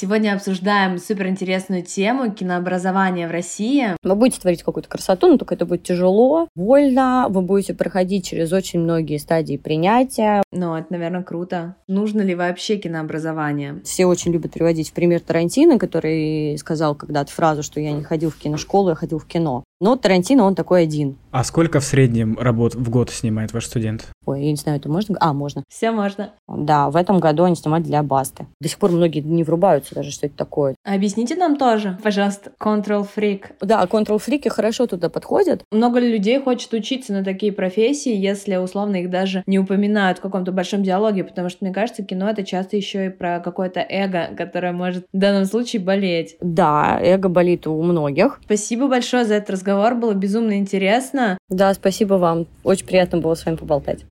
Сегодня обсуждаем суперинтересную тему кинообразования в России. Вы будете творить какую-то красоту, но только это будет тяжело, больно, вы будете проходить через очень многие стадии принятия. Но это, наверное, круто. Нужно ли вообще кинообразование? Все очень любят приводить в пример Тарантино, который сказал когда-то фразу, что я не ходил в киношколу, я ходил в кино. Но Тарантино, он такой один. А сколько в среднем работ в год снимает ваш студент? Ой, я не знаю, это можно? А, можно. Все можно. Да, в этом году они снимают для Басты. До сих пор многие не врубаются даже, что это такое. Объясните нам тоже, пожалуйста, Control Freak. Да, Control Freak хорошо туда подходят. Много людей хочет учиться на такие профессии, если условно их даже не упоминают в каком-то большом диалоге, потому что, мне кажется, кино это часто еще и про какое-то эго, которое может в данном случае болеть. Да, эго болит у многих. Спасибо большое за этот разговор, было безумно интересно. Да, спасибо вам. Очень приятно было с вами поболтать.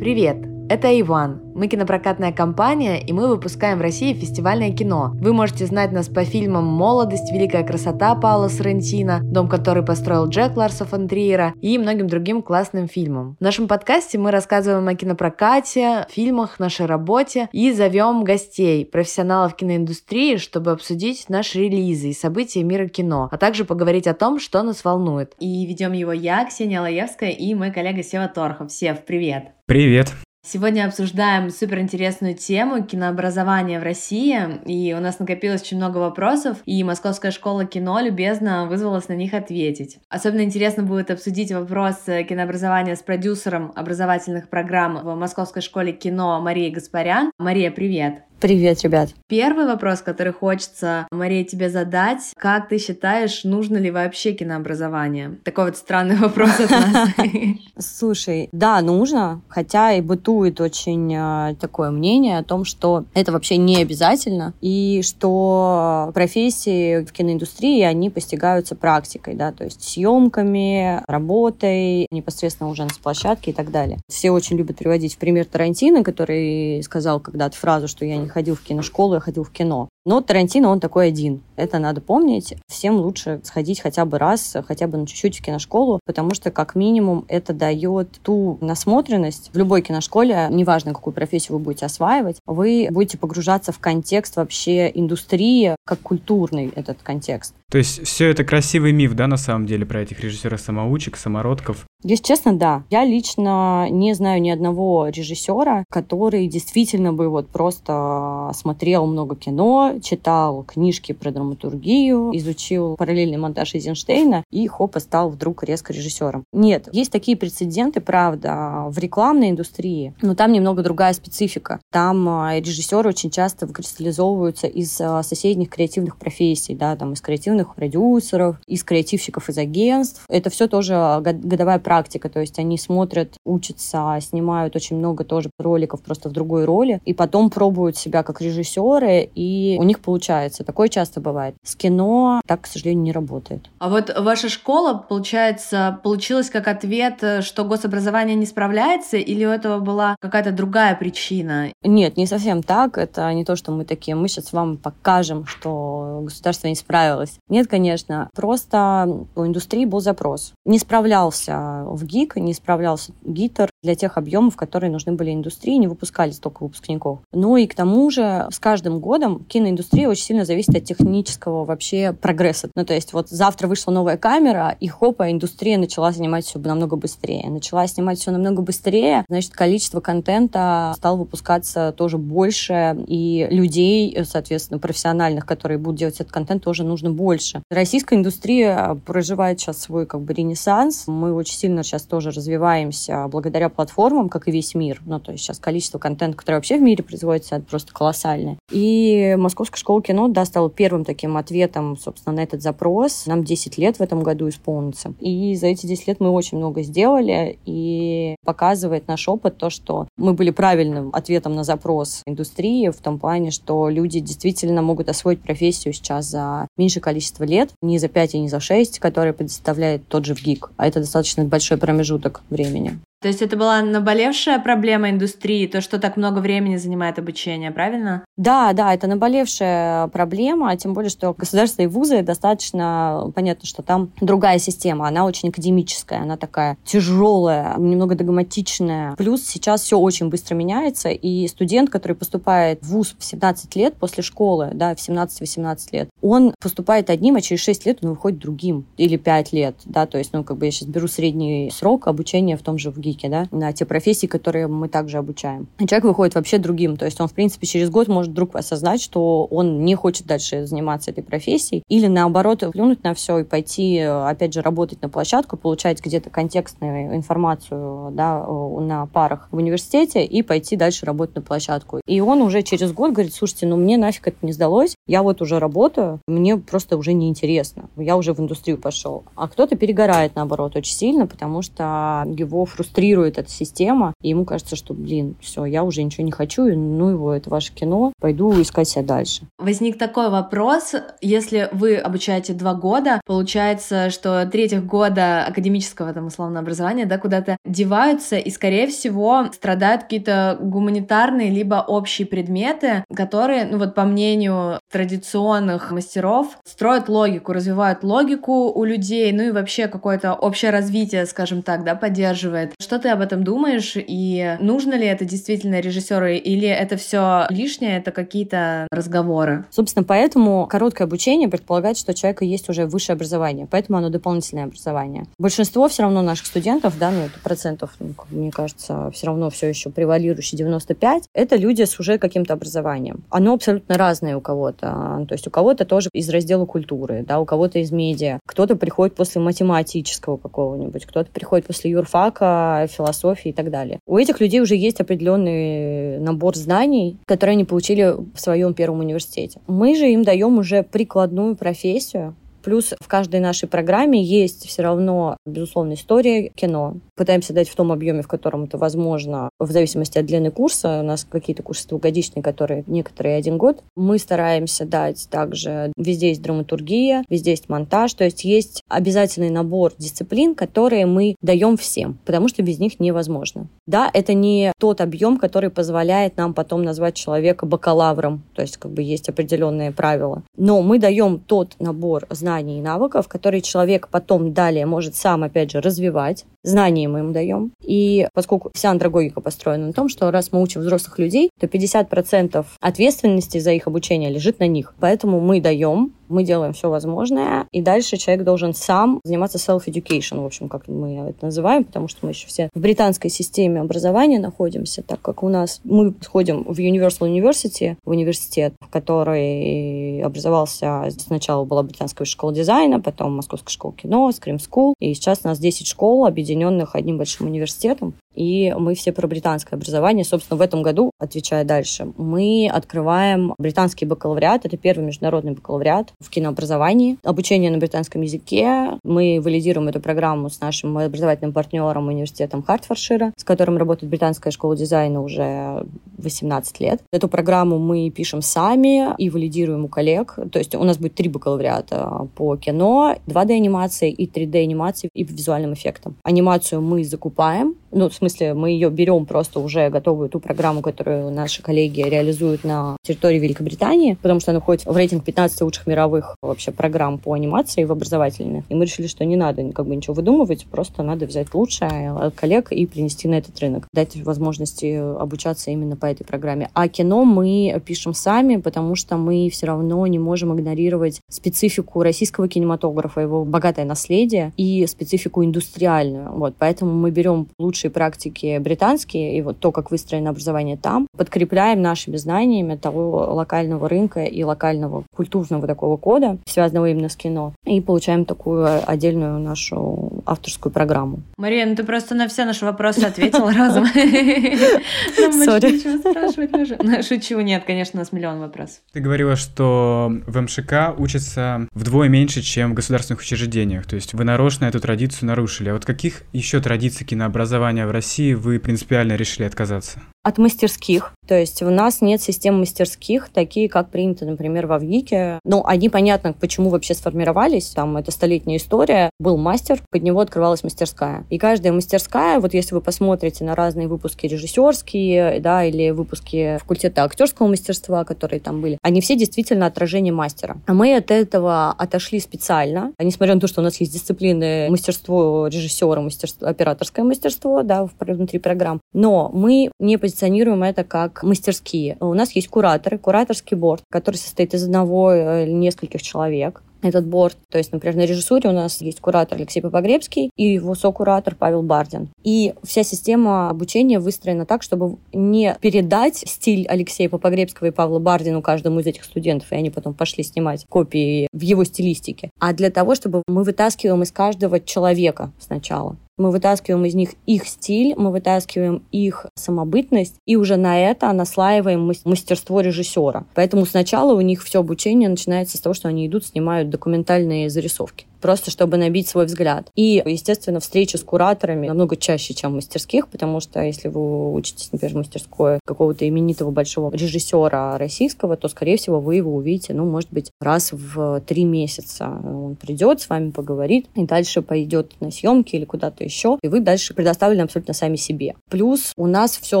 Привет! Это Иван. Мы кинопрокатная компания, и мы выпускаем в России фестивальное кино. Вы можете знать нас по фильмам «Молодость», «Великая красота» Паула Соррентино, «Дом, который построил Джек Ларса фон Триера» и многим другим классным фильмам. В нашем подкасте мы рассказываем о кинопрокате, фильмах, нашей работе и зовем гостей, профессионалов киноиндустрии, чтобы обсудить наши релизы и события мира кино, а также поговорить о том, что нас волнует. И ведем его я, Ксения Лаевская и мой коллега Сева Торхов. Сев, привет! Привет! Сегодня обсуждаем суперинтересную тему кинообразования в России, и у нас накопилось очень много вопросов, и Московская школа кино любезно вызвалась на них ответить. Особенно интересно будет обсудить вопрос кинообразования с продюсером образовательных программ в Московской школе кино Марией Гаспарян. Мария, привет! Привет, ребят. Первый вопрос, который хочется, Мария, тебе задать. Как ты считаешь, нужно ли вообще кинообразование? Такой вот странный вопрос от нас. Слушай, да, нужно, хотя и бытует очень э, такое мнение о том, что это вообще не обязательно, и что профессии в киноиндустрии, они постигаются практикой, да, то есть съемками, работой, непосредственно уже на площадке и так далее. Все очень любят приводить в пример Тарантино, который сказал когда-то фразу, что я не ходил в киношколу, я ходил в кино. Но Тарантино, он такой один. Это надо помнить. Всем лучше сходить хотя бы раз, хотя бы на чуть-чуть в киношколу, потому что, как минимум, это дает ту насмотренность. В любой киношколе, неважно, какую профессию вы будете осваивать, вы будете погружаться в контекст вообще индустрии, как культурный этот контекст. То есть все это красивый миф, да, на самом деле, про этих режиссеров-самоучек, самородков? Если честно, да. Я лично не знаю ни одного режиссера, который действительно бы вот просто смотрел много кино, читал книжки про драматургию, изучил параллельный монтаж Эйзенштейна и хоп, стал вдруг резко режиссером. Нет, есть такие прецеденты, правда, в рекламной индустрии, но там немного другая специфика. Там а, режиссеры очень часто выкристаллизовываются из а, соседних креативных профессий, да, там из креативных продюсеров, из креативщиков из агентств. Это все тоже годовая практика, то есть они смотрят, учатся, снимают очень много тоже роликов просто в другой роли, и потом пробуют себя как режиссеры, и у них получается. Такое часто бывает. С кино так, к сожалению, не работает. А вот ваша школа, получается, получилась как ответ, что гособразование не справляется, или у этого была какая-то другая причина? Нет, не совсем так. Это не то, что мы такие, мы сейчас вам покажем, что государство не справилось. Нет, конечно. Просто у индустрии был запрос. Не справлялся в ГИК, не справлялся ГИТер для тех объемов, которые нужны были индустрии, не выпускали столько выпускников. Ну и к тому же с каждым годом кино киноиндустрия очень сильно зависит от технического вообще прогресса. Ну, то есть вот завтра вышла новая камера, и хопа, индустрия начала снимать все намного быстрее. Начала снимать все намного быстрее, значит, количество контента стало выпускаться тоже больше, и людей, соответственно, профессиональных, которые будут делать этот контент, тоже нужно больше. Российская индустрия проживает сейчас свой как бы ренессанс. Мы очень сильно сейчас тоже развиваемся благодаря платформам, как и весь мир. Ну, то есть сейчас количество контента, которое вообще в мире производится, это просто колоссальное. И Московская школа кино, да, стала первым таким ответом, собственно, на этот запрос. Нам 10 лет в этом году исполнится. И за эти 10 лет мы очень много сделали, и показывает наш опыт то, что мы были правильным ответом на запрос индустрии в том плане, что люди действительно могут освоить профессию сейчас за меньшее количество лет, не за 5 и не за 6, которые предоставляет тот же ВГИК, а это достаточно большой промежуток времени. То есть это была наболевшая проблема индустрии, то, что так много времени занимает обучение, правильно? Да, да, это наболевшая проблема, тем более, что государственные вузы достаточно, понятно, что там другая система, она очень академическая, она такая тяжелая, немного догматичная. Плюс сейчас все очень быстро меняется, и студент, который поступает в вуз в 17 лет после школы, да, в 17-18 лет, он поступает одним, а через 6 лет он выходит другим, или 5 лет, да, то есть, ну, как бы я сейчас беру средний срок обучения в том же ВГИКе, да, на те профессии, которые мы также обучаем. И человек выходит вообще другим, то есть он, в принципе, через год может вдруг осознать, что он не хочет дальше заниматься этой профессией, или наоборот, плюнуть на все и пойти, опять же, работать на площадку, получать где-то контекстную информацию, да, на парах в университете и пойти дальше работать на площадку. И он уже через год говорит, слушайте, ну мне нафиг это не сдалось, я вот уже работаю, мне просто уже неинтересно, я уже в индустрию пошел. А кто-то перегорает, наоборот, очень сильно, потому что его фрустрирует эта система, и ему кажется, что, блин, все, я уже ничего не хочу, ну его, это ваше кино, пойду искать себя дальше. Возник такой вопрос, если вы обучаете два года, получается, что третьих года академического там условно образования, да, куда-то деваются, и, скорее всего, страдают какие-то гуманитарные либо общие предметы, которые, ну вот по мнению традиционных мастеров, строят логику, развивают логику у людей, ну и вообще какое-то общее развитие, скажем так, да, поддерживает. Что ты об этом думаешь и нужно ли это действительно режиссеру или это все лишнее, это какие-то разговоры? Собственно, поэтому короткое обучение предполагает, что у человека есть уже высшее образование, поэтому оно дополнительное образование. Большинство все равно наших студентов, да, ну это процентов, ну, мне кажется, все равно все еще превалирующий 95, это люди с уже каким-то образованием. Оно абсолютно разное у кого-то. То есть у кого-то тоже из раздела культуры, да, у кого-то из медиа. Кто-то приходит после математического какого-нибудь, кто-то приходит после юрфака, философии и так далее. У этих людей уже есть определенный набор знаний, которые они получили в своем первом университете. Мы же им даем уже прикладную профессию, Плюс в каждой нашей программе есть все равно, безусловно, история кино. Пытаемся дать в том объеме, в котором это возможно, в зависимости от длины курса. У нас какие-то курсы двухгодичные, которые некоторые один год. Мы стараемся дать также, везде есть драматургия, везде есть монтаж, то есть есть обязательный набор дисциплин, которые мы даем всем, потому что без них невозможно. Да, это не тот объем, который позволяет нам потом назвать человека бакалавром, то есть как бы есть определенные правила. Но мы даем тот набор знаний, знаний и навыков, которые человек потом далее может сам, опять же, развивать. Знания мы им даем. И поскольку вся андрогогика построена на том, что раз мы учим взрослых людей, то 50% ответственности за их обучение лежит на них. Поэтому мы даем мы делаем все возможное, и дальше человек должен сам заниматься self-education, в общем, как мы это называем, потому что мы еще все в британской системе образования находимся, так как у нас мы сходим в Universal University, в университет, который образовался сначала была британская школа дизайна, потом Московская школа кино, Scream School, и сейчас у нас 10 школ, объединенных одним большим университетом, и мы все про британское образование. Собственно, в этом году, отвечая дальше, мы открываем британский бакалавриат. Это первый международный бакалавриат в кинообразовании. Обучение на британском языке. Мы валидируем эту программу с нашим образовательным партнером, университетом Хартфоршира, с которым работает британская школа дизайна уже 18 лет. Эту программу мы пишем сами и валидируем у коллег. То есть у нас будет три бакалавриата по кино, 2D-анимации и 3D-анимации и визуальным эффектам. Анимацию мы закупаем, ну, смысле, мы ее берем просто уже готовую ту программу, которую наши коллеги реализуют на территории Великобритании, потому что она входит в рейтинг 15 лучших мировых вообще программ по анимации в образовательных. И мы решили, что не надо как бы ничего выдумывать, просто надо взять лучшее от коллег и принести на этот рынок, дать возможности обучаться именно по этой программе. А кино мы пишем сами, потому что мы все равно не можем игнорировать специфику российского кинематографа, его богатое наследие и специфику индустриальную. Вот, поэтому мы берем лучшие лучшие практики британские, и вот то, как выстроено образование там, подкрепляем нашими знаниями того локального рынка и локального культурного такого кода, связанного именно с кино, и получаем такую отдельную нашу авторскую программу. Мария, ну ты просто на все наши вопросы ответила разом. Сори. Шучу, нет, конечно, у нас миллион вопросов. Ты говорила, что в МШК учатся вдвое меньше, чем в государственных учреждениях. То есть вы нарочно эту традицию нарушили. А вот каких еще традиций кинообразования в России вы принципиально решили отказаться? От мастерских. То есть у нас нет систем мастерских, такие, как принято, например, в Авгике. Ну, они, понятно, почему вообще сформировались. Там это столетняя история. Был мастер, под него открывалась мастерская. И каждая мастерская, вот если вы посмотрите на разные выпуски режиссерские, да, или выпуски факультета актерского мастерства, которые там были, они все действительно отражение мастера. А мы от этого отошли специально, несмотря на то, что у нас есть дисциплины мастерство режиссера, мастерство, операторское мастерство, да, внутри программ, но мы не позиционируем это как мастерские. У нас есть кураторы, кураторский борт, который состоит из одного э, или нескольких человек этот борт. То есть, например, на режиссуре у нас есть куратор Алексей Попогребский и его сокуратор Павел Бардин. И вся система обучения выстроена так, чтобы не передать стиль Алексея Попогребского и Павла Бардину каждому из этих студентов, и они потом пошли снимать копии в его стилистике, а для того, чтобы мы вытаскиваем из каждого человека сначала. Мы вытаскиваем из них их стиль, мы вытаскиваем их самобытность, и уже на это наслаиваем мастерство режиссера. Поэтому сначала у них все обучение начинается с того, что они идут, снимают документальные зарисовки просто чтобы набить свой взгляд. И, естественно, встречи с кураторами намного чаще, чем в мастерских, потому что если вы учитесь, например, в мастерской какого-то именитого большого режиссера российского, то, скорее всего, вы его увидите, ну, может быть, раз в три месяца. Он придет, с вами поговорит, и дальше пойдет на съемки или куда-то еще, и вы дальше предоставлены абсолютно сами себе. Плюс у нас все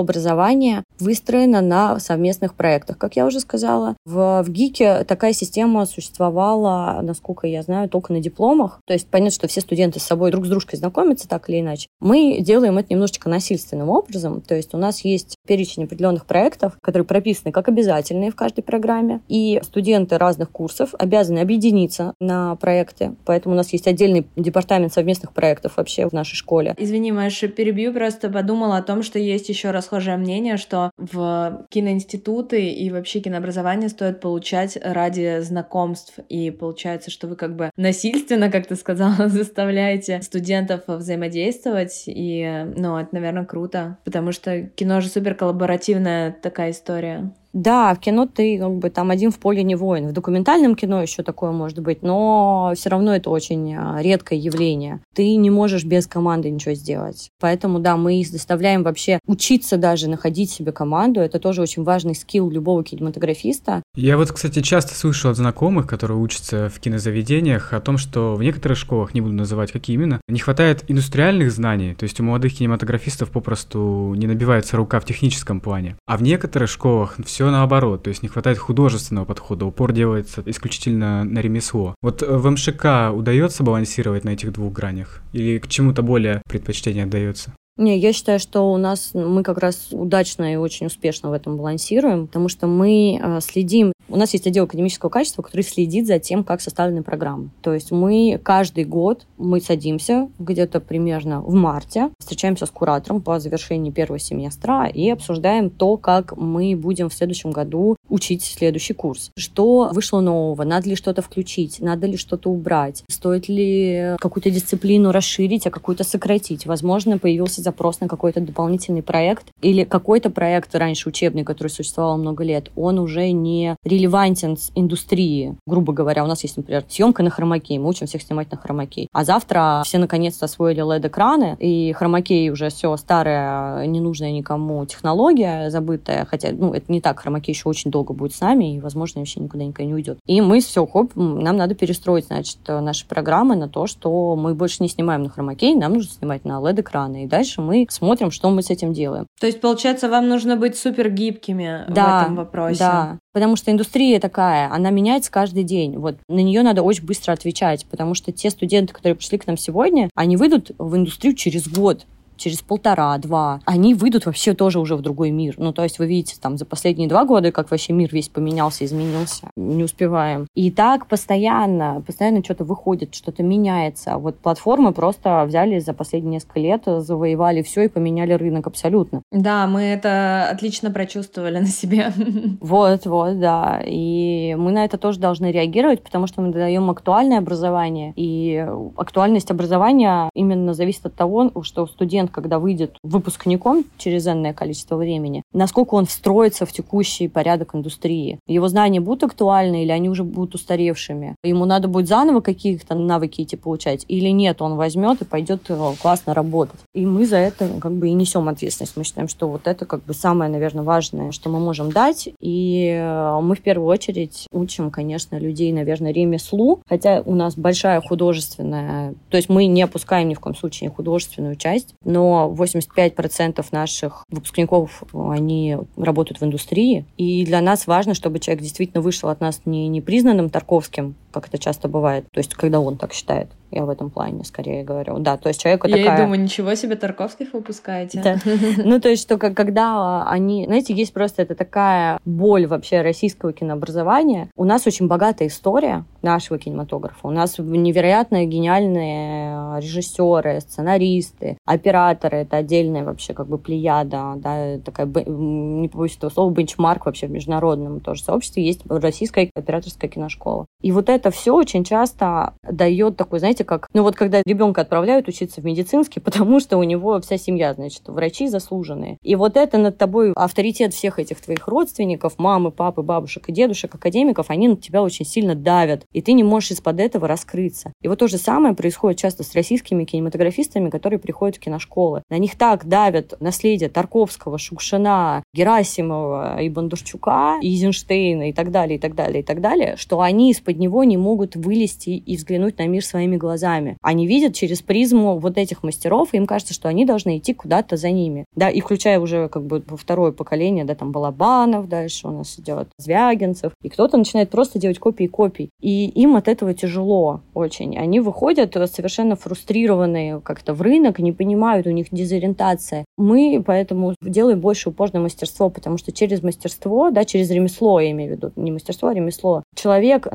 образование выстроено на совместных проектах. Как я уже сказала, в, в ГИКе такая система существовала, насколько я знаю, только на диплом дипломах, то есть понятно, что все студенты с собой друг с дружкой знакомятся так или иначе, мы делаем это немножечко насильственным образом, то есть у нас есть перечень определенных проектов, которые прописаны как обязательные в каждой программе, и студенты разных курсов обязаны объединиться на проекты, поэтому у нас есть отдельный департамент совместных проектов вообще в нашей школе. Извини, Маша, перебью, просто подумала о том, что есть еще расхожее мнение, что в киноинституты и вообще кинообразование стоит получать ради знакомств, и получается, что вы как бы насильственно насильственно, как ты сказала, заставляете студентов взаимодействовать, и, ну, это, наверное, круто, потому что кино же супер коллаборативная такая история. Да, в кино ты как бы там один в поле не воин. В документальном кино еще такое может быть, но все равно это очень а, редкое явление. Ты не можешь без команды ничего сделать. Поэтому, да, мы заставляем вообще учиться даже находить себе команду. Это тоже очень важный скилл любого кинематографиста. Я вот, кстати, часто слышу от знакомых, которые учатся в кинозаведениях, о том, что в некоторых школах, не буду называть какие именно, не хватает индустриальных знаний, то есть у молодых кинематографистов попросту не набивается рука в техническом плане. А в некоторых школах все все наоборот, то есть не хватает художественного подхода, упор делается исключительно на ремесло. Вот э, в МШК удается балансировать на этих двух гранях? Или к чему-то более предпочтение отдается? Не, я считаю, что у нас мы как раз удачно и очень успешно в этом балансируем, потому что мы э, следим. У нас есть отдел академического качества, который следит за тем, как составлены программы. То есть мы каждый год мы садимся где-то примерно в марте, встречаемся с куратором по завершении первого семестра и обсуждаем то, как мы будем в следующем году учить следующий курс. Что вышло нового? Надо ли что-то включить? Надо ли что-то убрать? Стоит ли какую-то дисциплину расширить, а какую-то сократить? Возможно, появился запрос на какой-то дополнительный проект или какой-то проект раньше учебный, который существовал много лет, он уже не релевантен с индустрии. Грубо говоря, у нас есть, например, съемка на хромакей, мы учим всех снимать на хромакей. А завтра все наконец-то освоили LED-экраны, и хромакей уже все старая, ненужная никому технология, забытая, хотя, ну, это не так, хромакей еще очень долго будет с нами, и, возможно, вообще никуда никуда не уйдет. И мы все, хоп, нам надо перестроить, значит, наши программы на то, что мы больше не снимаем на хромакей, нам нужно снимать на LED-экраны. И дальше дальше мы смотрим, что мы с этим делаем. То есть, получается, вам нужно быть супер гибкими да, в этом вопросе. Да, потому что индустрия такая, она меняется каждый день. Вот на нее надо очень быстро отвечать, потому что те студенты, которые пришли к нам сегодня, они выйдут в индустрию через год через полтора-два, они выйдут вообще тоже уже в другой мир. Ну, то есть вы видите там за последние два года, как вообще мир весь поменялся, изменился. Не успеваем. И так постоянно, постоянно что-то выходит, что-то меняется. Вот платформы просто взяли за последние несколько лет, завоевали все и поменяли рынок абсолютно. Да, мы это отлично прочувствовали на себе. Вот, вот, да. И мы на это тоже должны реагировать, потому что мы даем актуальное образование. И актуальность образования именно зависит от того, что студент момент, когда выйдет выпускником через энное количество времени, насколько он встроится в текущий порядок индустрии. Его знания будут актуальны или они уже будут устаревшими? Ему надо будет заново какие-то навыки идти получать или нет, он возьмет и пойдет э, классно работать. И мы за это как бы и несем ответственность. Мы считаем, что вот это как бы самое, наверное, важное, что мы можем дать. И э, мы в первую очередь учим, конечно, людей, наверное, ремеслу, хотя у нас большая художественная, то есть мы не опускаем ни в коем случае художественную часть, но 85% наших выпускников, они работают в индустрии, и для нас важно, чтобы человек действительно вышел от нас не непризнанным Тарковским, как это часто бывает, то есть когда он так считает, я в этом плане скорее говорю. Да, то есть человеку Я такая... и думаю, ничего себе Тарковских выпускаете. Да. Ну, то есть, что когда они... Знаете, есть просто это такая боль вообще российского кинообразования. У нас очень богатая история нашего кинематографа. У нас невероятно гениальные режиссеры, сценаристы, операторы. Это отдельная вообще как бы плеяда, да, такая, не побоюсь этого слова, бенчмарк вообще в международном тоже сообществе. Есть российская операторская киношкола. И вот это все очень часто дает такой, знаете, как, ну вот когда ребенка отправляют учиться в медицинский, потому что у него вся семья, значит, врачи заслуженные. И вот это над тобой авторитет всех этих твоих родственников, мамы, папы, бабушек и дедушек, академиков, они на тебя очень сильно давят, и ты не можешь из-под этого раскрыться. И вот то же самое происходит часто с российскими кинематографистами, которые приходят в киношколы. На них так давят наследие Тарковского, Шукшина, Герасимова и Бондарчука, и Эйзенштейна и так далее, и так далее, и так далее, что они из-под него не могут вылезти и взглянуть на мир своими глазами. Они видят через призму вот этих мастеров, и им кажется, что они должны идти куда-то за ними. Да, и включая уже как бы второе поколение, да, там Балабанов дальше у нас идет, Звягинцев, и кто-то начинает просто делать копии копий. И им от этого тяжело очень. Они выходят совершенно фрустрированные как-то в рынок, не понимают, у них дезориентация. Мы поэтому делаем больше упор на мастерство, потому что через мастерство, да, через ремесло, я имею в виду, не мастерство, а ремесло, человек,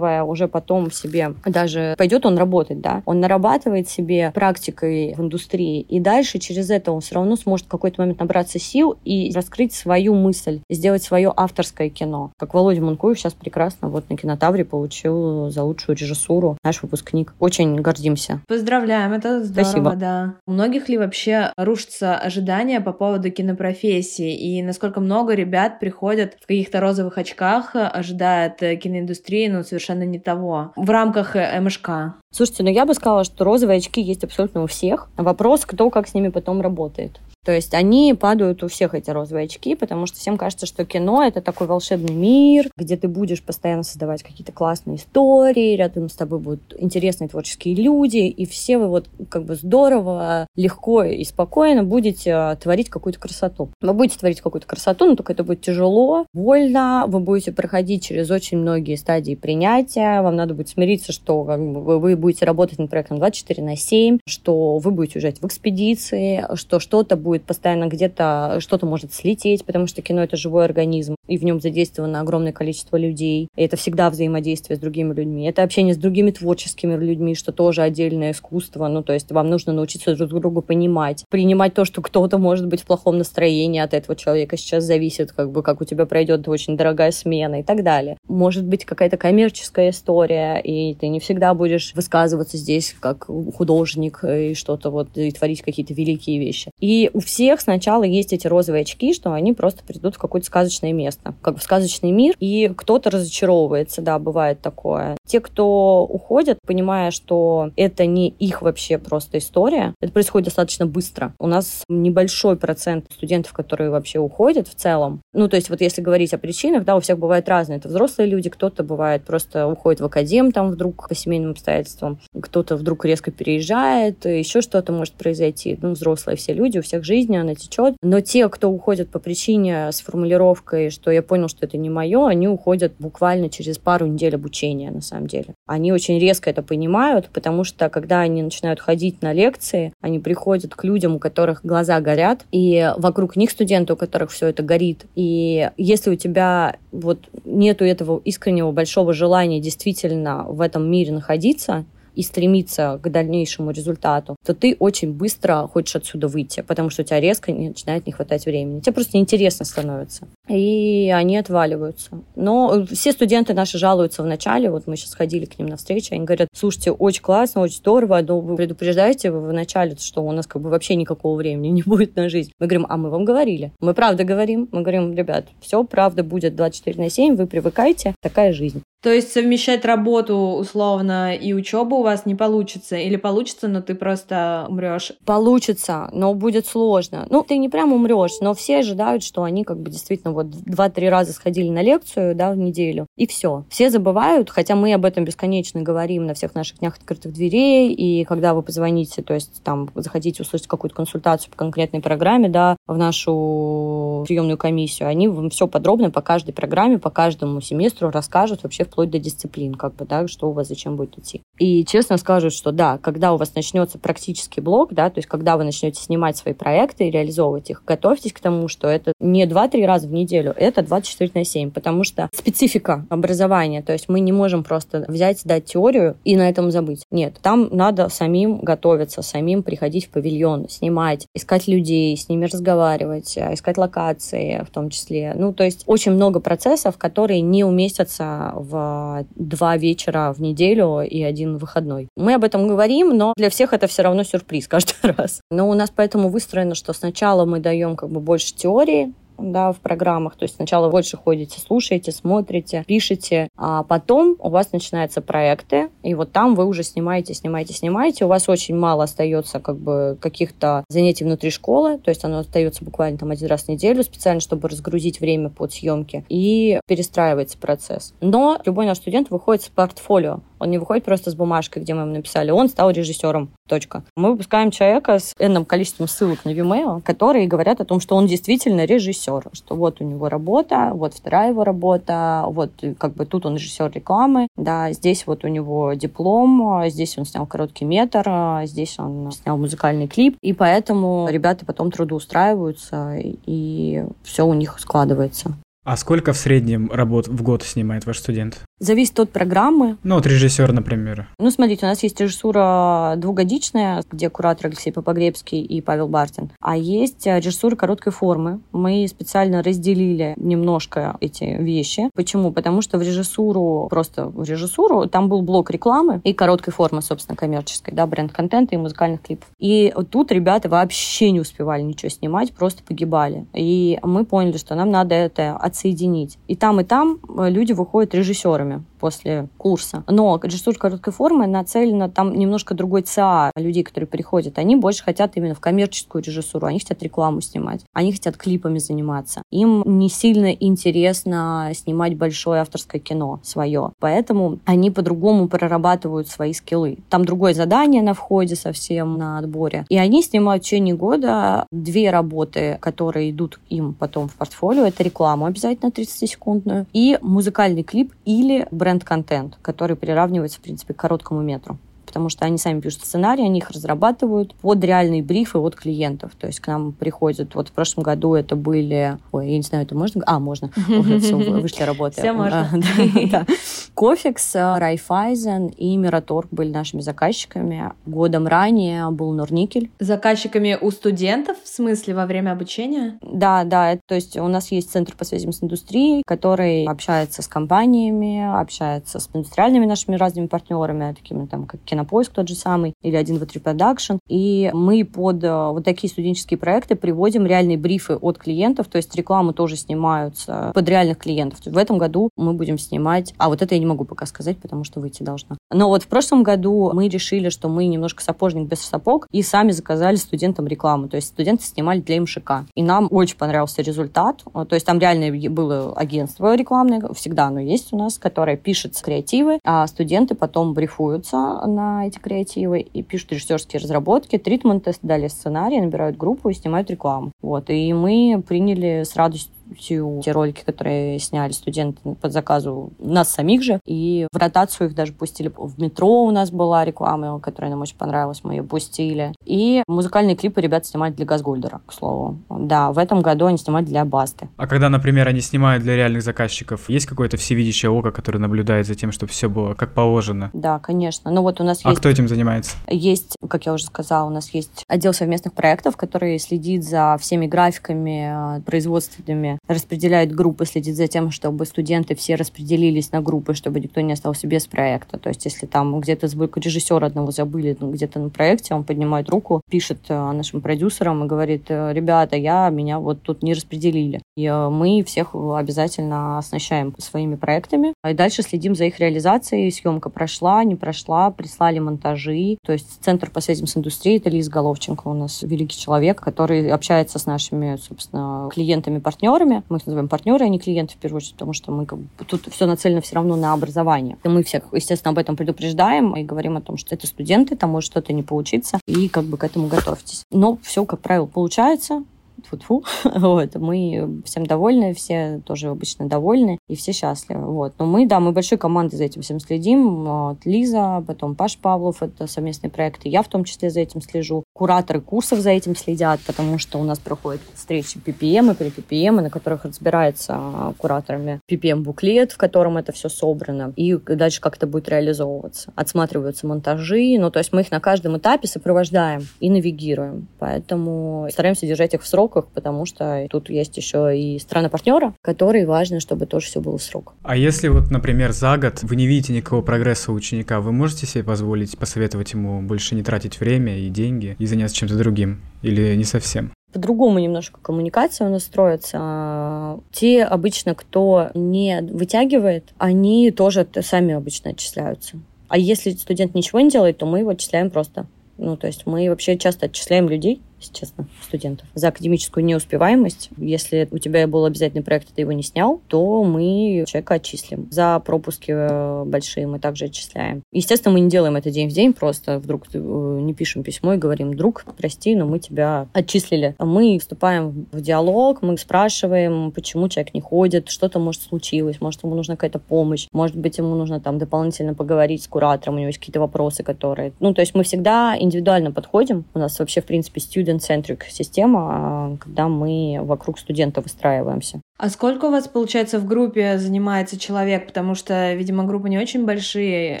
нарабатывая уже потом себе, даже пойдет он работать, да, он нарабатывает себе практикой в индустрии, и дальше через это он все равно сможет в какой-то момент набраться сил и раскрыть свою мысль, сделать свое авторское кино. Как Володя Мункуев сейчас прекрасно вот на кинотавре получил за лучшую режиссуру наш выпускник. Очень гордимся. Поздравляем, это здорово, Спасибо. да. У многих ли вообще рушатся ожидания по поводу кинопрофессии? И насколько много ребят приходят в каких-то розовых очках, ожидают киноиндустрии, но совершенно не того. В рамках МШК. Слушайте, ну я бы сказала, что розовые очки есть абсолютно у всех. Вопрос, кто как с ними потом работает. То есть они падают у всех эти розовые очки, потому что всем кажется, что кино — это такой волшебный мир, где ты будешь постоянно создавать какие-то классные истории, рядом с тобой будут интересные творческие люди, и все вы вот как бы здорово, легко и спокойно будете а, творить какую-то красоту. Вы будете творить какую-то красоту, но только это будет тяжело, больно, вы будете проходить через очень многие стадии принятия, вам надо будет смириться, что как бы, вы будете работать над проектом 24 на 7, что вы будете уезжать в экспедиции, что что-то будет постоянно где-то, что-то может слететь, потому что кино — это живой организм, и в нем задействовано огромное количество людей. И это всегда взаимодействие с другими людьми. Это общение с другими творческими людьми, что тоже отдельное искусство. Ну, то есть вам нужно научиться друг друга понимать, принимать то, что кто-то может быть в плохом настроении от этого человека. Сейчас зависит, как бы, как у тебя пройдет очень дорогая смена и так далее. Может быть, какая-то коммерческая история, и ты не всегда будешь высказываться здесь как художник и что-то вот, и творить какие-то великие вещи. И у всех сначала есть эти розовые очки, что они просто придут в какое-то сказочное место, как в сказочный мир, и кто-то разочаровывается, да, бывает такое. Те, кто уходят, понимая, что это не их вообще просто история, это происходит достаточно быстро. У нас небольшой процент студентов, которые вообще уходят в целом. Ну, то есть вот если говорить о причинах, да, у всех бывает разные. Это взрослые люди, кто-то бывает просто уходит в академ там вдруг по семейным обстоятельствам, кто-то вдруг резко переезжает, еще что-то может произойти. Ну, взрослые все люди, у всех жизнь она течет. Но те, кто уходят по причине с формулировкой, что я понял, что это не мое, они уходят буквально через пару недель обучения, на самом деле. Они очень резко это понимают, потому что когда они начинают ходить на лекции, они приходят к людям, у которых глаза горят, и вокруг них студенты, у которых все это горит. И если у тебя вот нету этого искреннего большого желания действительно в этом мире находиться, и стремиться к дальнейшему результату, то ты очень быстро хочешь отсюда выйти, потому что у тебя резко начинает не хватать времени. Тебе просто неинтересно становится. И они отваливаются. Но все студенты наши жалуются в начале, вот мы сейчас ходили к ним на встречу, они говорят, слушайте, очень классно, очень здорово, но вы предупреждаете в начале, что у нас как бы вообще никакого времени не будет на жизнь. Мы говорим, а мы вам говорили. Мы правда говорим. Мы говорим, ребят, все правда будет 24 на 7, вы привыкайте, такая жизнь. То есть совмещать работу условно и учебу вас не получится? Или получится, но ты просто умрешь? Получится, но будет сложно. Ну, ты не прям умрешь, но все ожидают, что они как бы действительно вот два-три раза сходили на лекцию, да, в неделю, и все. Все забывают, хотя мы об этом бесконечно говорим на всех наших днях открытых дверей, и когда вы позвоните, то есть там захотите услышать какую-то консультацию по конкретной программе, да, в нашу приемную комиссию, они вам все подробно по каждой программе, по каждому семестру расскажут вообще вплоть до дисциплин, как бы, да, что у вас зачем будет идти. И честно скажут, что да, когда у вас начнется практический блок, да, то есть когда вы начнете снимать свои проекты и реализовывать их, готовьтесь к тому, что это не 2-3 раза в неделю, это 24 на 7, потому что специфика образования, то есть мы не можем просто взять, дать теорию и на этом забыть. Нет, там надо самим готовиться, самим приходить в павильон, снимать, искать людей, с ними разговаривать, искать локации в том числе. Ну, то есть очень много процессов, которые не уместятся в два вечера в неделю и один выходной. Мы об этом говорим, но для всех это все равно сюрприз каждый раз. Но у нас поэтому выстроено, что сначала мы даем как бы больше теории, да, в программах. То есть сначала больше ходите, слушаете, смотрите, пишете, а потом у вас начинаются проекты, и вот там вы уже снимаете, снимаете, снимаете. У вас очень мало остается как бы каких-то занятий внутри школы, то есть оно остается буквально там один раз в неделю, специально, чтобы разгрузить время под съемки, и перестраивается процесс. Но любой наш студент выходит с портфолио. Он не выходит просто с бумажкой, где мы ему написали, он стал режиссером. Точка. Мы выпускаем человека с энным количеством ссылок на Vimeo, которые говорят о том, что он действительно режиссер, что вот у него работа, вот вторая его работа, вот как бы тут он режиссер рекламы, да, здесь вот у него диплом, здесь он снял короткий метр, здесь он снял музыкальный клип, и поэтому ребята потом трудоустраиваются, и все у них складывается. А сколько в среднем работ в год снимает ваш студент? Зависит от программы. Ну, от режиссера, например. Ну, смотрите, у нас есть режиссура двухгодичная, где куратор Алексей Попогребский и Павел Бартин. А есть режиссура короткой формы. Мы специально разделили немножко эти вещи. Почему? Потому что в режиссуру, просто в режиссуру, там был блок рекламы и короткой формы, собственно, коммерческой, да, бренд-контента и музыкальных клипов. И тут ребята вообще не успевали ничего снимать, просто погибали. И мы поняли, что нам надо это отсоединить. И там, и там люди выходят режиссерами после курса. Но режиссура короткой формы нацелена, там немножко другой ЦА людей, которые приходят. Они больше хотят именно в коммерческую режиссуру, они хотят рекламу снимать, они хотят клипами заниматься. Им не сильно интересно снимать большое авторское кино свое. Поэтому они по-другому прорабатывают свои скиллы. Там другое задание на входе совсем на отборе. И они снимают в течение года две работы, которые идут им потом в портфолио. Это рекламу обязательно 30-секундную и музыкальный клип или бренд-контент, который приравнивается, в принципе, к короткому метру потому что они сами пишут сценарии, они их разрабатывают под реальные брифы от клиентов. То есть к нам приходят, вот в прошлом году это были, ой, я не знаю, это можно? А, можно. Вышли работы. Все можно. Кофикс, Райфайзен и Мираторг были нашими заказчиками. Годом ранее был Норникель. Заказчиками у студентов, в смысле, во время обучения? Да, да. То есть у нас есть центр по связям с индустрией, который общается с компаниями, общается с индустриальными нашими разными партнерами, такими там, как кино Кинопоиск тот же самый, или 1, 2, 3 Production. И мы под э, вот такие студенческие проекты приводим реальные брифы от клиентов, то есть рекламу тоже снимаются под реальных клиентов. В этом году мы будем снимать... А вот это я не могу пока сказать, потому что выйти должна. Но вот в прошлом году мы решили, что мы немножко сапожник без сапог, и сами заказали студентам рекламу. То есть студенты снимали для МШК. И нам очень понравился результат. То есть там реально было агентство рекламное, всегда оно есть у нас, которое пишет креативы, а студенты потом брифуются на эти креативы и пишут режиссерские разработки, тритменты, дали сценарий, набирают группу и снимают рекламу. Вот. И мы приняли с радостью полностью те ролики, которые сняли студенты под заказу нас самих же. И в ротацию их даже пустили. В метро у нас была реклама, которая нам очень понравилась, мы ее пустили. И музыкальные клипы ребята снимали для Газгольдера, к слову. Да, в этом году они снимают для Басты. А когда, например, они снимают для реальных заказчиков, есть какое-то всевидящее око, которое наблюдает за тем, чтобы все было как положено? Да, конечно. Ну вот у нас а есть... кто этим занимается? Есть, как я уже сказала, у нас есть отдел совместных проектов, который следит за всеми графиками, э, производственными, распределяет группы, следит за тем, чтобы студенты все распределились на группы, чтобы никто не остался без проекта. То есть если там где-то звукорежиссера одного забыли ну, где-то на проекте, он поднимает руку, пишет э, нашим продюсерам и говорит, «Э, ребята, я, меня вот тут не распределили. И мы всех обязательно оснащаем своими проектами. И дальше следим за их реализацией. Съемка прошла, не прошла, прислали монтажи. То есть Центр по связям с индустрией, это Лиз Головченко у нас великий человек, который общается с нашими, собственно, клиентами-партнерами. Мы их называем партнеры, а не клиенты в первую очередь, потому что мы как бы, тут все нацелено все равно на образование. И мы всех, естественно, об этом предупреждаем и говорим о том, что это студенты, там может что-то не получиться, и как бы к этому готовьтесь. Но все, как правило, получается тьфу-тьфу, вот, мы всем довольны, все тоже обычно довольны, и все счастливы, вот. Но мы, да, мы большой командой за этим всем следим, вот, Лиза, потом Паш Павлов, это совместные проекты, я в том числе за этим слежу, кураторы курсов за этим следят, потому что у нас проходят встречи PPM и PPM, на которых разбирается кураторами PPM-буклет, в котором это все собрано, и дальше как это будет реализовываться. Отсматриваются монтажи, ну, то есть мы их на каждом этапе сопровождаем и навигируем, поэтому стараемся держать их в срок, сроках, потому что тут есть еще и страны-партнера, которые важно, чтобы тоже все было в срок. А если вот, например, за год вы не видите никакого прогресса у ученика, вы можете себе позволить посоветовать ему больше не тратить время и деньги и заняться чем-то другим? Или не совсем? по-другому немножко коммуникация у нас строится. Те обычно, кто не вытягивает, они тоже сами обычно отчисляются. А если студент ничего не делает, то мы его отчисляем просто. Ну, то есть мы вообще часто отчисляем людей, если честно, студентов. За академическую неуспеваемость, если у тебя был обязательный проект, ты его не снял, то мы человека отчислим. За пропуски э, большие мы также отчисляем. Естественно, мы не делаем это день в день, просто вдруг э, не пишем письмо и говорим, друг, прости, но мы тебя отчислили. Мы вступаем в диалог, мы спрашиваем, почему человек не ходит, что-то может случилось, может ему нужна какая-то помощь, может быть ему нужно там дополнительно поговорить с куратором, у него есть какие-то вопросы, которые... Ну, то есть мы всегда индивидуально подходим. У нас вообще, в принципе, student student-centric система, а, когда мы вокруг студента выстраиваемся. А сколько у вас, получается, в группе занимается человек? Потому что, видимо, группы не очень большие,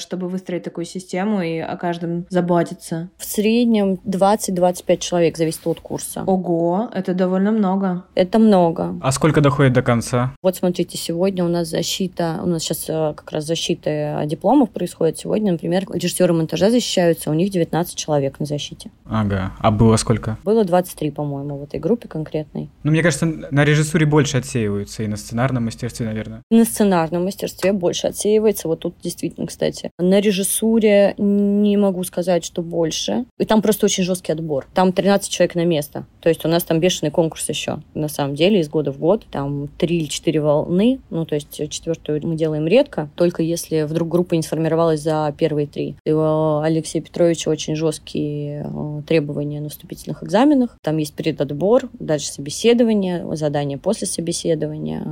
чтобы выстроить такую систему и о каждом заботиться. В среднем 20-25 человек, зависит от курса. Ого, это довольно много. Это много. А сколько доходит до конца? Вот смотрите, сегодня у нас защита, у нас сейчас э, как раз защита дипломов происходит. Сегодня, например, режиссеры монтажа защищаются, у них 19 человек на защите. Ага, а было сколько? Было 23, по-моему, в этой группе конкретной. Ну, мне кажется, на режиссуре больше отсеиваются, и на сценарном мастерстве, наверное. На сценарном мастерстве больше отсеивается. Вот тут действительно, кстати. На режиссуре не могу сказать, что больше. И там просто очень жесткий отбор. Там 13 человек на место. То есть у нас там бешеный конкурс еще. На самом деле, из года в год. Там три или четыре волны. Ну, то есть четвертую мы делаем редко. Только если вдруг группа не сформировалась за первые три. И у Алексея Петровича очень жесткие э, требования на вступительных экзаменах. Там есть предотбор, дальше собеседование, задание после собеседования.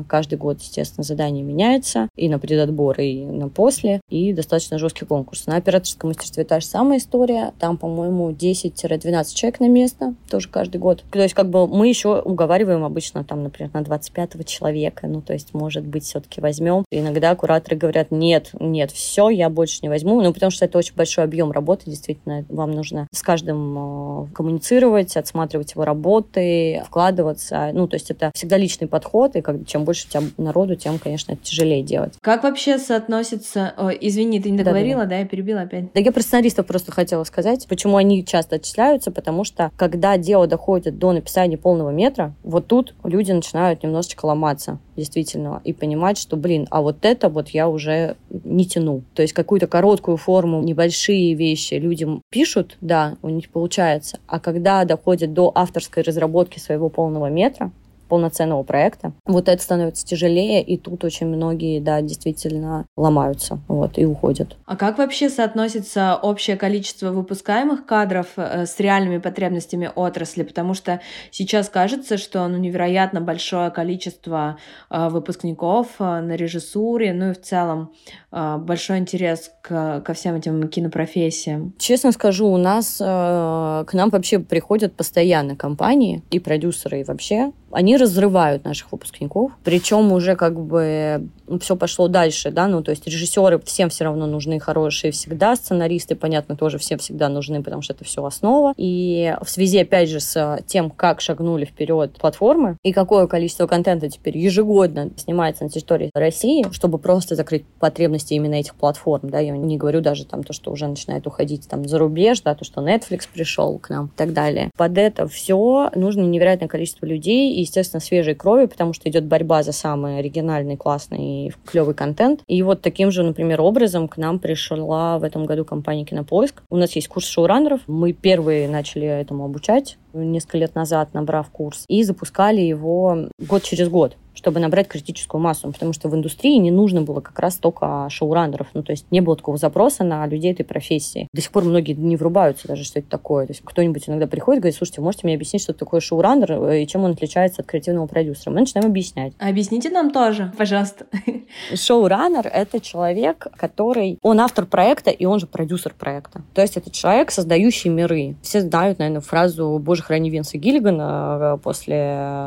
Каждый год, естественно, задание меняется и на предотбор, и на после. И достаточно жесткий конкурс. На операторском мастерстве та же самая история. Там, по-моему, 10-12 человек на место, тоже каждый год. То есть, как бы мы еще уговариваем обычно, там, например, на 25 человека. Ну, то есть, может быть, все-таки возьмем. Иногда кураторы говорят, нет, нет, все, я больше не возьму. Ну, потому что это очень большой объем работы, действительно, вам нужно с каждым э, коммуницировать, отсматривать его работы, вкладываться. Ну, то есть это всегда личный подход, и как, чем больше у тебя народу, тем, конечно, это тяжелее делать. Как вообще соотносится... О, извини, ты не договорила, да, да. да, я перебила опять. Да я про сценаристов просто хотела сказать, почему они часто отчисляются, потому что когда дело доходит до написания полного метра, вот тут люди начинают немножечко ломаться, действительно, и понимать, что, блин, а вот это вот я уже не тяну. То есть какую-то короткую форму, небольшие вещи людям пишут, да, у них получается, а когда доходит до авторской разработки своего полного метра, полноценного проекта. Вот это становится тяжелее, и тут очень многие, да, действительно ломаются, вот, и уходят. А как вообще соотносится общее количество выпускаемых кадров э, с реальными потребностями отрасли? Потому что сейчас кажется, что ну, невероятно большое количество э, выпускников э, на режиссуре, ну и в целом большой интерес к, ко всем этим кинопрофессиям. Честно скажу, у нас к нам вообще приходят постоянно компании и продюсеры, и вообще они разрывают наших выпускников, причем уже как бы все пошло дальше, да, ну, то есть режиссеры всем все равно нужны хорошие всегда, сценаристы, понятно, тоже всем всегда нужны, потому что это все основа. И в связи, опять же, с тем, как шагнули вперед платформы и какое количество контента теперь ежегодно снимается на территории России, чтобы просто закрыть потребности именно этих платформ, да, я не говорю даже там то, что уже начинает уходить там за рубеж, да, то, что Netflix пришел к нам и так далее. Под это все нужно невероятное количество людей, естественно, свежей крови, потому что идет борьба за самый оригинальный, классный и клевый контент. И вот таким же, например, образом к нам пришла в этом году компания Кинопоиск. У нас есть курс шоураннеров. Мы первые начали этому обучать несколько лет назад, набрав курс, и запускали его год через год чтобы набрать критическую массу, потому что в индустрии не нужно было как раз только шоураннеров, ну, то есть не было такого запроса на людей этой профессии. До сих пор многие не врубаются даже, что это такое. То есть кто-нибудь иногда приходит и говорит, слушайте, можете мне объяснить, что такое шоураннер э, и чем он отличается от креативного продюсера? Мы начинаем объяснять. Объясните нам тоже, пожалуйста. Шоураннер — это человек, который... Он автор проекта, и он же продюсер проекта. То есть это человек, создающий миры. Все знают, наверное, фразу «Боже, храни Винса Гиллигана» э, после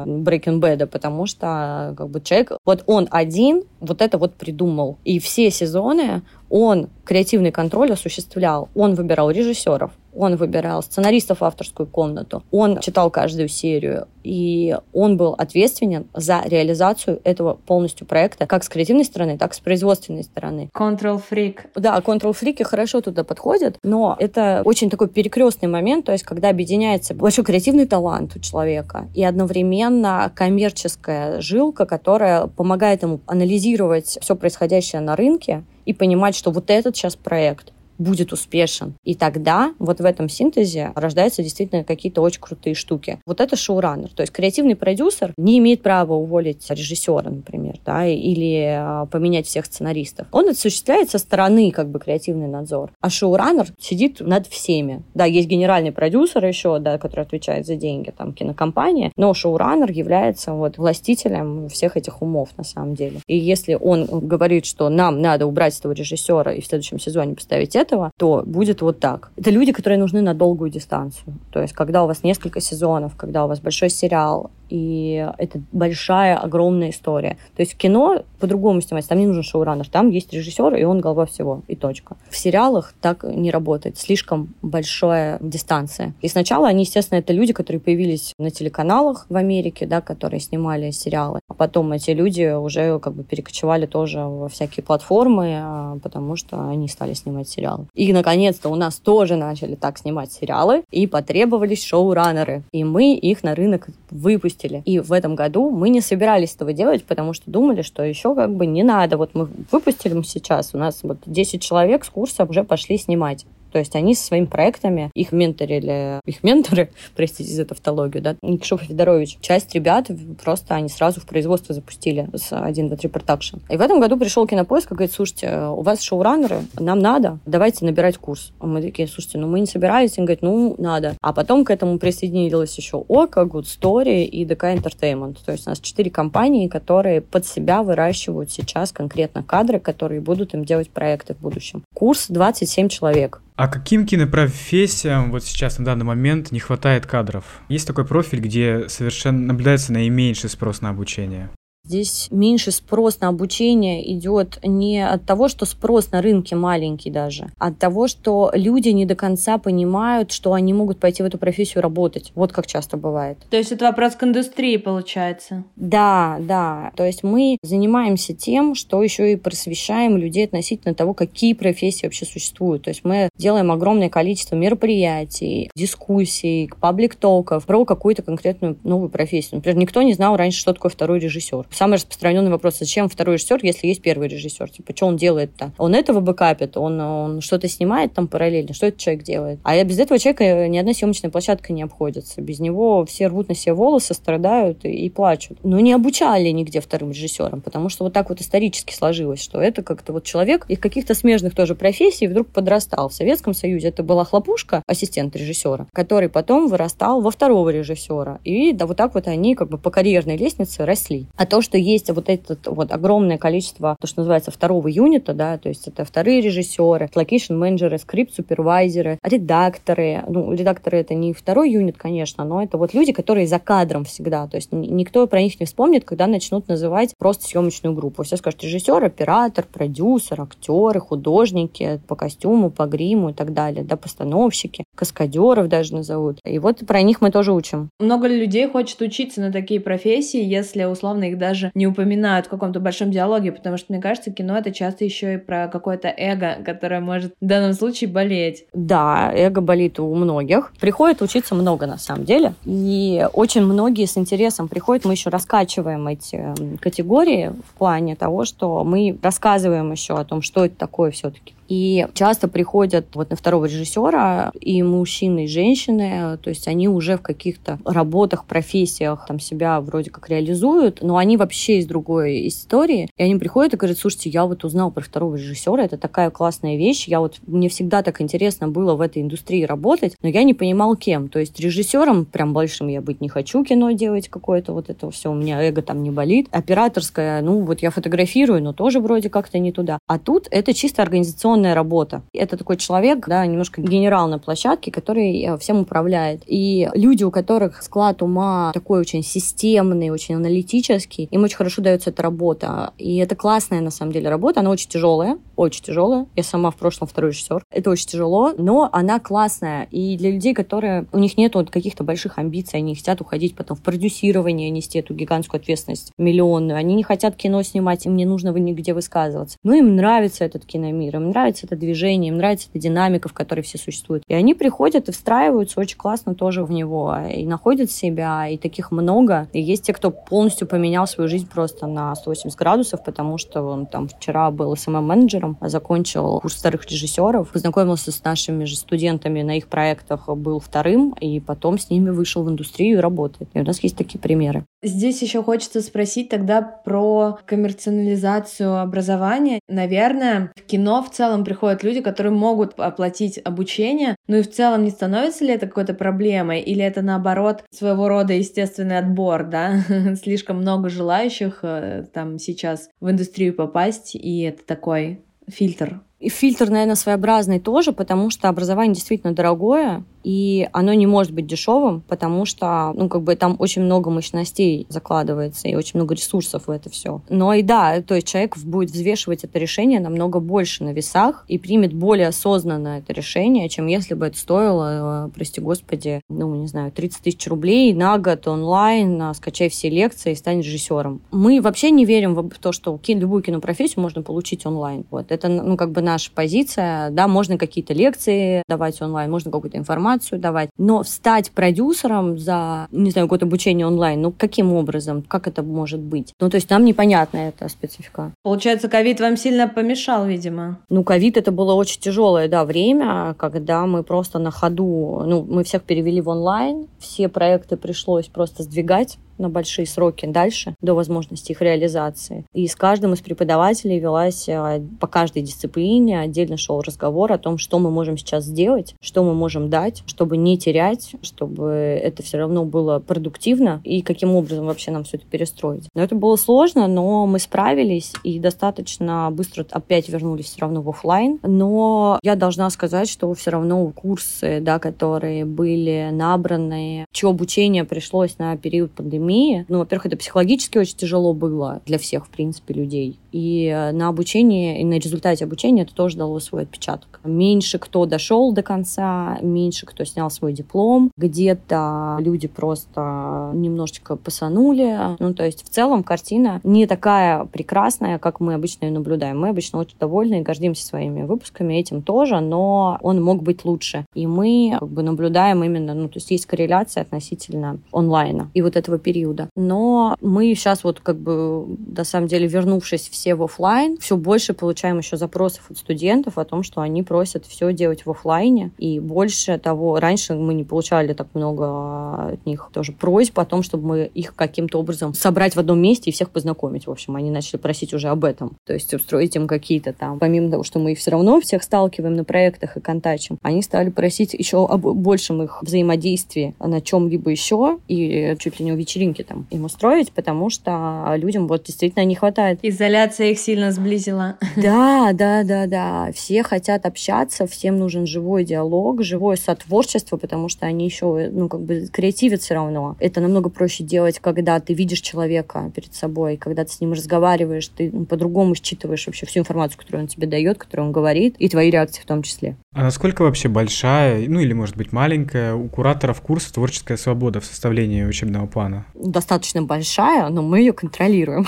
Breaking Bad, потому что как бы человек, вот он один вот это вот придумал. И все сезоны он креативный контроль осуществлял. Он выбирал режиссеров, он выбирал сценаристов в авторскую комнату, он читал каждую серию, и он был ответственен за реализацию этого полностью проекта, как с креативной стороны, так и с производственной стороны. Control freak. Да, control фрики хорошо туда подходят, но это очень такой перекрестный момент, то есть когда объединяется большой креативный талант у человека и одновременно коммерческая жилка, которая помогает ему анализировать все происходящее на рынке и понимать, что вот этот сейчас проект будет успешен. И тогда вот в этом синтезе рождаются действительно какие-то очень крутые штуки. Вот это шоураннер. То есть креативный продюсер не имеет права уволить режиссера, например, да, или а, поменять всех сценаристов. Он осуществляет со стороны как бы креативный надзор. А шоураннер сидит над всеми. Да, есть генеральный продюсер еще, да, который отвечает за деньги, там, кинокомпания, но шоураннер является вот властителем всех этих умов на самом деле. И если он говорит, что нам надо убрать этого режиссера и в следующем сезоне поставить этого, то будет вот так. Это люди, которые нужны на долгую дистанцию. То есть, когда у вас несколько сезонов, когда у вас большой сериал, и это большая, огромная история. То есть кино по-другому снимать, там не нужен шоураннер, там есть режиссер, и он голова всего, и точка. В сериалах так не работает, слишком большая дистанция. И сначала они, естественно, это люди, которые появились на телеканалах в Америке, да, которые снимали сериалы, а потом эти люди уже как бы перекочевали тоже во всякие платформы, а, потому что они стали снимать сериалы. И, наконец-то, у нас тоже начали так снимать сериалы, и потребовались шоураннеры. И мы их на рынок выпустили выпустили. И в этом году мы не собирались этого делать, потому что думали, что еще как бы не надо. Вот мы выпустили сейчас, у нас вот 10 человек с курса уже пошли снимать. То есть они со своими проектами, их менторили, их менторы, простите за тавтологию, да, Никишов и Федорович, часть ребят просто они сразу в производство запустили с 1, 2, 3 продакшн. И в этом году пришел кинопоиск и говорит, слушайте, у вас шоураннеры, нам надо, давайте набирать курс. А мы такие, слушайте, ну мы не собирались. Он говорит, ну надо. А потом к этому присоединилась еще Ока, Good Story и DK Entertainment. То есть у нас четыре компании, которые под себя выращивают сейчас конкретно кадры, которые будут им делать проекты в будущем. Курс 27 человек. А каким кинопрофессиям вот сейчас на данный момент не хватает кадров? Есть такой профиль, где совершенно наблюдается наименьший спрос на обучение? Здесь меньше спрос на обучение идет не от того, что спрос на рынке маленький даже, а от того, что люди не до конца понимают, что они могут пойти в эту профессию работать. Вот как часто бывает. То есть это вопрос к индустрии получается? Да, да. То есть мы занимаемся тем, что еще и просвещаем людей относительно того, какие профессии вообще существуют. То есть мы делаем огромное количество мероприятий, дискуссий, паблик-толков про какую-то конкретную новую профессию. Например, никто не знал раньше, что такое второй режиссер самый распространенный вопрос, зачем второй режиссер, если есть первый режиссер? Типа, что он делает-то? Он этого бэкапит, он, он что-то снимает там параллельно, что этот человек делает? А без этого человека ни одна съемочная площадка не обходится. Без него все рвут на себе волосы, страдают и, и плачут. Но не обучали нигде вторым режиссерам, потому что вот так вот исторически сложилось, что это как-то вот человек из каких-то смежных тоже профессий вдруг подрастал. В Советском Союзе это была хлопушка, ассистент режиссера, который потом вырастал во второго режиссера. И да, вот так вот они как бы по карьерной лестнице росли. А то, что есть вот это вот огромное количество, то, что называется второго юнита, да, то есть это вторые режиссеры, location менеджеры, скрипт-супервайзеры, редакторы. Ну, редакторы это не второй юнит, конечно, но это вот люди, которые за кадром всегда. То есть никто про них не вспомнит, когда начнут называть просто съемочную группу. Все скажут режиссер, оператор, продюсер, актеры, художники по костюму, по гриму и так далее, да, постановщики, каскадеров даже назовут. И вот про них мы тоже учим. Много людей хочет учиться на такие профессии, если условно их даже не упоминают в каком-то большом диалоге, потому что, мне кажется, кино это часто еще и про какое-то эго, которое может в данном случае болеть. Да, эго болит у многих. Приходит учиться много, на самом деле. И очень многие с интересом приходят. Мы еще раскачиваем эти категории в плане того, что мы рассказываем еще о том, что это такое все-таки и часто приходят вот на второго режиссера и мужчины, и женщины, то есть они уже в каких-то работах, профессиях там себя вроде как реализуют, но они вообще из другой истории. И они приходят и говорят, слушайте, я вот узнал про второго режиссера, это такая классная вещь, я вот, мне всегда так интересно было в этой индустрии работать, но я не понимал кем. То есть режиссером прям большим я быть не хочу, кино делать какое-то, вот это все, у меня эго там не болит. Операторская, ну вот я фотографирую, но тоже вроде как-то не туда. А тут это чисто организационно операционная работа. Это такой человек, да, немножко генерал на площадке, который э, всем управляет. И люди, у которых склад ума такой очень системный, очень аналитический, им очень хорошо дается эта работа. И это классная, на самом деле, работа. Она очень тяжелая, очень тяжелая. Я сама в прошлом второй режиссер. Это очень тяжело, но она классная. И для людей, которые... У них нет вот каких-то больших амбиций, они хотят уходить потом в продюсирование, нести эту гигантскую ответственность миллионную. Они не хотят кино снимать, им не нужно нигде высказываться. Но им нравится этот киномир, им нравится это движение, им нравится эта динамика, в которой все существуют. И они приходят и встраиваются очень классно тоже в него, и находят себя, и таких много. И есть те, кто полностью поменял свою жизнь просто на 180 градусов, потому что он там вчера был СММ-менеджером, закончил курс старых режиссеров, познакомился с нашими же студентами на их проектах, был вторым, и потом с ними вышел в индустрию и работает. И у нас есть такие примеры. Здесь еще хочется спросить тогда про коммерциализацию образования. Наверное, в кино в целом приходят люди, которые могут оплатить обучение, ну и в целом не становится ли это какой-то проблемой, или это наоборот своего рода естественный отбор, да? Слишком много желающих э, там сейчас в индустрию попасть, и это такой фильтр. И фильтр, наверное, своеобразный тоже, потому что образование действительно дорогое, и оно не может быть дешевым, потому что, ну, как бы там очень много мощностей закладывается и очень много ресурсов в это все. Но и да, то есть человек будет взвешивать это решение намного больше на весах и примет более осознанно это решение, чем если бы это стоило, э, прости господи, ну, не знаю, 30 тысяч рублей на год онлайн, скачай все лекции и стань режиссером. Мы вообще не верим в то, что любую кинопрофессию можно получить онлайн. Вот. Это, ну, как бы наша позиция. Да, можно какие-то лекции давать онлайн, можно какую-то информацию давать. Но стать продюсером за, не знаю, год обучения онлайн, ну каким образом, как это может быть? Ну то есть нам непонятна эта специфика. Получается, ковид вам сильно помешал, видимо. Ну ковид это было очень тяжелое, да, время, когда мы просто на ходу, ну мы всех перевели в онлайн, все проекты пришлось просто сдвигать, на большие сроки дальше, до возможности их реализации. И с каждым из преподавателей велась э, по каждой дисциплине отдельно шел разговор о том, что мы можем сейчас сделать, что мы можем дать, чтобы не терять, чтобы это все равно было продуктивно и каким образом вообще нам все это перестроить. Но это было сложно, но мы справились и достаточно быстро опять вернулись все равно в офлайн. Но я должна сказать, что все равно курсы, да, которые были набраны, чье обучение пришлось на период пандемии, пандемии, ну, во-первых, это психологически очень тяжело было для всех, в принципе, людей. И э, на обучение, и на результате обучения это тоже дало свой отпечаток. Меньше кто дошел до конца, меньше кто снял свой диплом. Где-то люди просто немножечко посанули. Ну, то есть в целом картина не такая прекрасная, как мы обычно ее наблюдаем. Мы обычно очень довольны и гордимся своими выпусками, этим тоже, но он мог быть лучше. И мы как бы наблюдаем именно, ну, то есть есть корреляция относительно онлайна. И вот этого периода периода. Но мы сейчас вот как бы, на самом деле, вернувшись все в офлайн, все больше получаем еще запросов от студентов о том, что они просят все делать в офлайне. И больше того, раньше мы не получали так много от них тоже просьб о том, чтобы мы их каким-то образом собрать в одном месте и всех познакомить. В общем, они начали просить уже об этом. То есть устроить им какие-то там, помимо того, что мы их все равно всех сталкиваем на проектах и контачим, они стали просить еще об большем их взаимодействии на чем-либо еще и чуть ли не у вечеринки там им устроить, потому что людям вот действительно не хватает. Изоляция их сильно сблизила. Да, да, да, да. Все хотят общаться, всем нужен живой диалог, живое сотворчество, потому что они еще, ну, как бы креативят все равно. Это намного проще делать, когда ты видишь человека перед собой, когда ты с ним разговариваешь, ты ну, по-другому считываешь вообще всю информацию, которую он тебе дает, которую он говорит, и твои реакции в том числе. А насколько вообще большая, ну или может быть маленькая, у кураторов курса творческая свобода в составлении учебного плана? Достаточно большая, но мы ее контролируем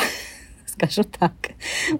скажу так.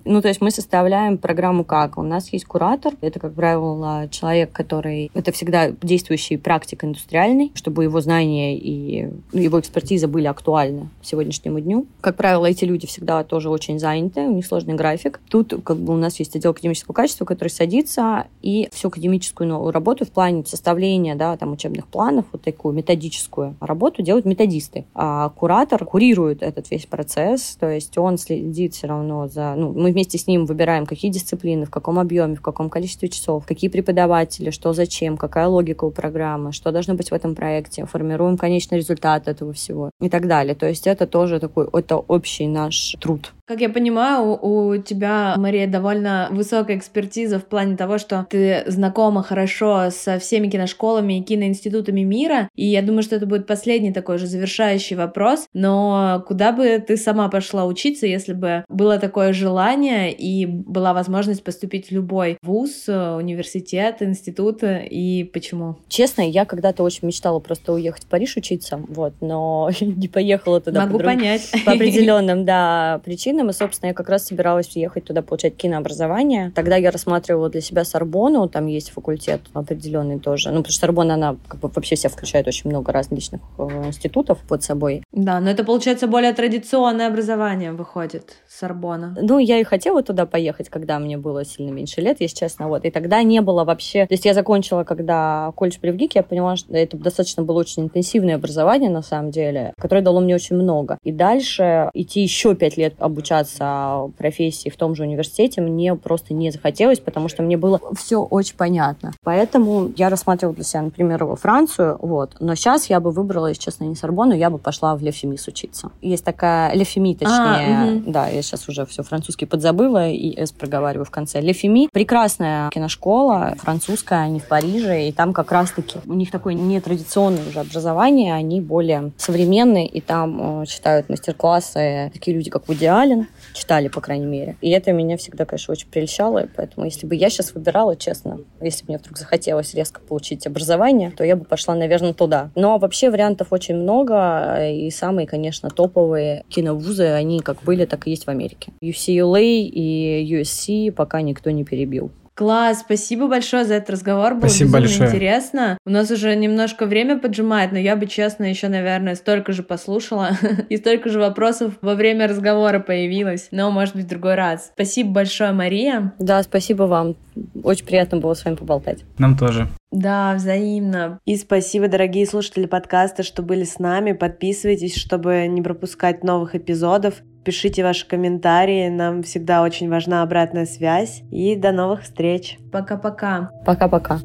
Ну, то есть мы составляем программу как? У нас есть куратор, это, как правило, человек, который... Это всегда действующий практик индустриальный, чтобы его знания и его экспертиза были актуальны сегодняшнему дню. Как правило, эти люди всегда тоже очень заняты, у них сложный график. Тут как бы у нас есть отдел академического качества, который садится и всю академическую работу в плане составления да, там, учебных планов, вот такую методическую работу делают методисты. А куратор курирует этот весь процесс, то есть он следит следит все равно за... Ну, мы вместе с ним выбираем, какие дисциплины, в каком объеме, в каком количестве часов, какие преподаватели, что зачем, какая логика у программы, что должно быть в этом проекте, формируем конечный результат этого всего и так далее. То есть это тоже такой, это общий наш труд. Как я понимаю, у, тебя, Мария, довольно высокая экспертиза в плане того, что ты знакома хорошо со всеми киношколами и киноинститутами мира, и я думаю, что это будет последний такой же завершающий вопрос, но куда бы ты сама пошла учиться, если бы было такое желание и была возможность поступить в любой вуз, университет, институт, и почему? Честно, я когда-то очень мечтала просто уехать в Париж учиться, вот, но не поехала туда. Могу по понять. По определенным, да, причинам Украином, и, собственно, я как раз собиралась ехать туда получать кинообразование. Тогда я рассматривала для себя Сорбону, там есть факультет определенный тоже. Ну, потому что Сорбона, она как бы вообще вся включает очень много различных э, институтов под собой. Да, но это, получается, более традиционное образование выходит, Сорбона. Ну, я и хотела туда поехать, когда мне было сильно меньше лет, если честно, вот. И тогда не было вообще... То есть я закончила, когда колледж при ВГИКе, я поняла, что это достаточно было очень интенсивное образование, на самом деле, которое дало мне очень много. И дальше идти еще пять лет обучаться обучаться профессии в том же университете мне просто не захотелось, потому что мне было все очень понятно. Поэтому я рассматривала для себя, например, Францию, вот. Но сейчас я бы выбрала, если честно, не Сорбону, я бы пошла в Лефемис учиться. Есть такая Лефеми, точнее, а, угу. да, я сейчас уже все французский подзабыла и С проговариваю в конце. Лефеми прекрасная киношкола, французская, они в Париже, и там как раз-таки у них такое нетрадиционное уже образование, они более современные, и там э, читают мастер-классы такие люди, как Вуди Пушкин, читали, по крайней мере. И это меня всегда, конечно, очень прельщало, поэтому если бы я сейчас выбирала, честно, если бы мне вдруг захотелось резко получить образование, то я бы пошла, наверное, туда. Но вообще вариантов очень много, и самые, конечно, топовые киновузы, они как были, так и есть в Америке. UCLA и USC пока никто не перебил. Класс, спасибо большое за этот разговор, было спасибо большое. интересно. У нас уже немножко время поджимает, но я бы, честно, еще, наверное, столько же послушала, и столько же вопросов во время разговора появилось, но, может быть, в другой раз. Спасибо большое, Мария. Да, спасибо вам. Очень приятно было с вами поболтать. Нам тоже. Да, взаимно. И спасибо, дорогие слушатели подкаста, что были с нами. Подписывайтесь, чтобы не пропускать новых эпизодов. Пишите ваши комментарии, нам всегда очень важна обратная связь. И до новых встреч. Пока-пока. Пока-пока.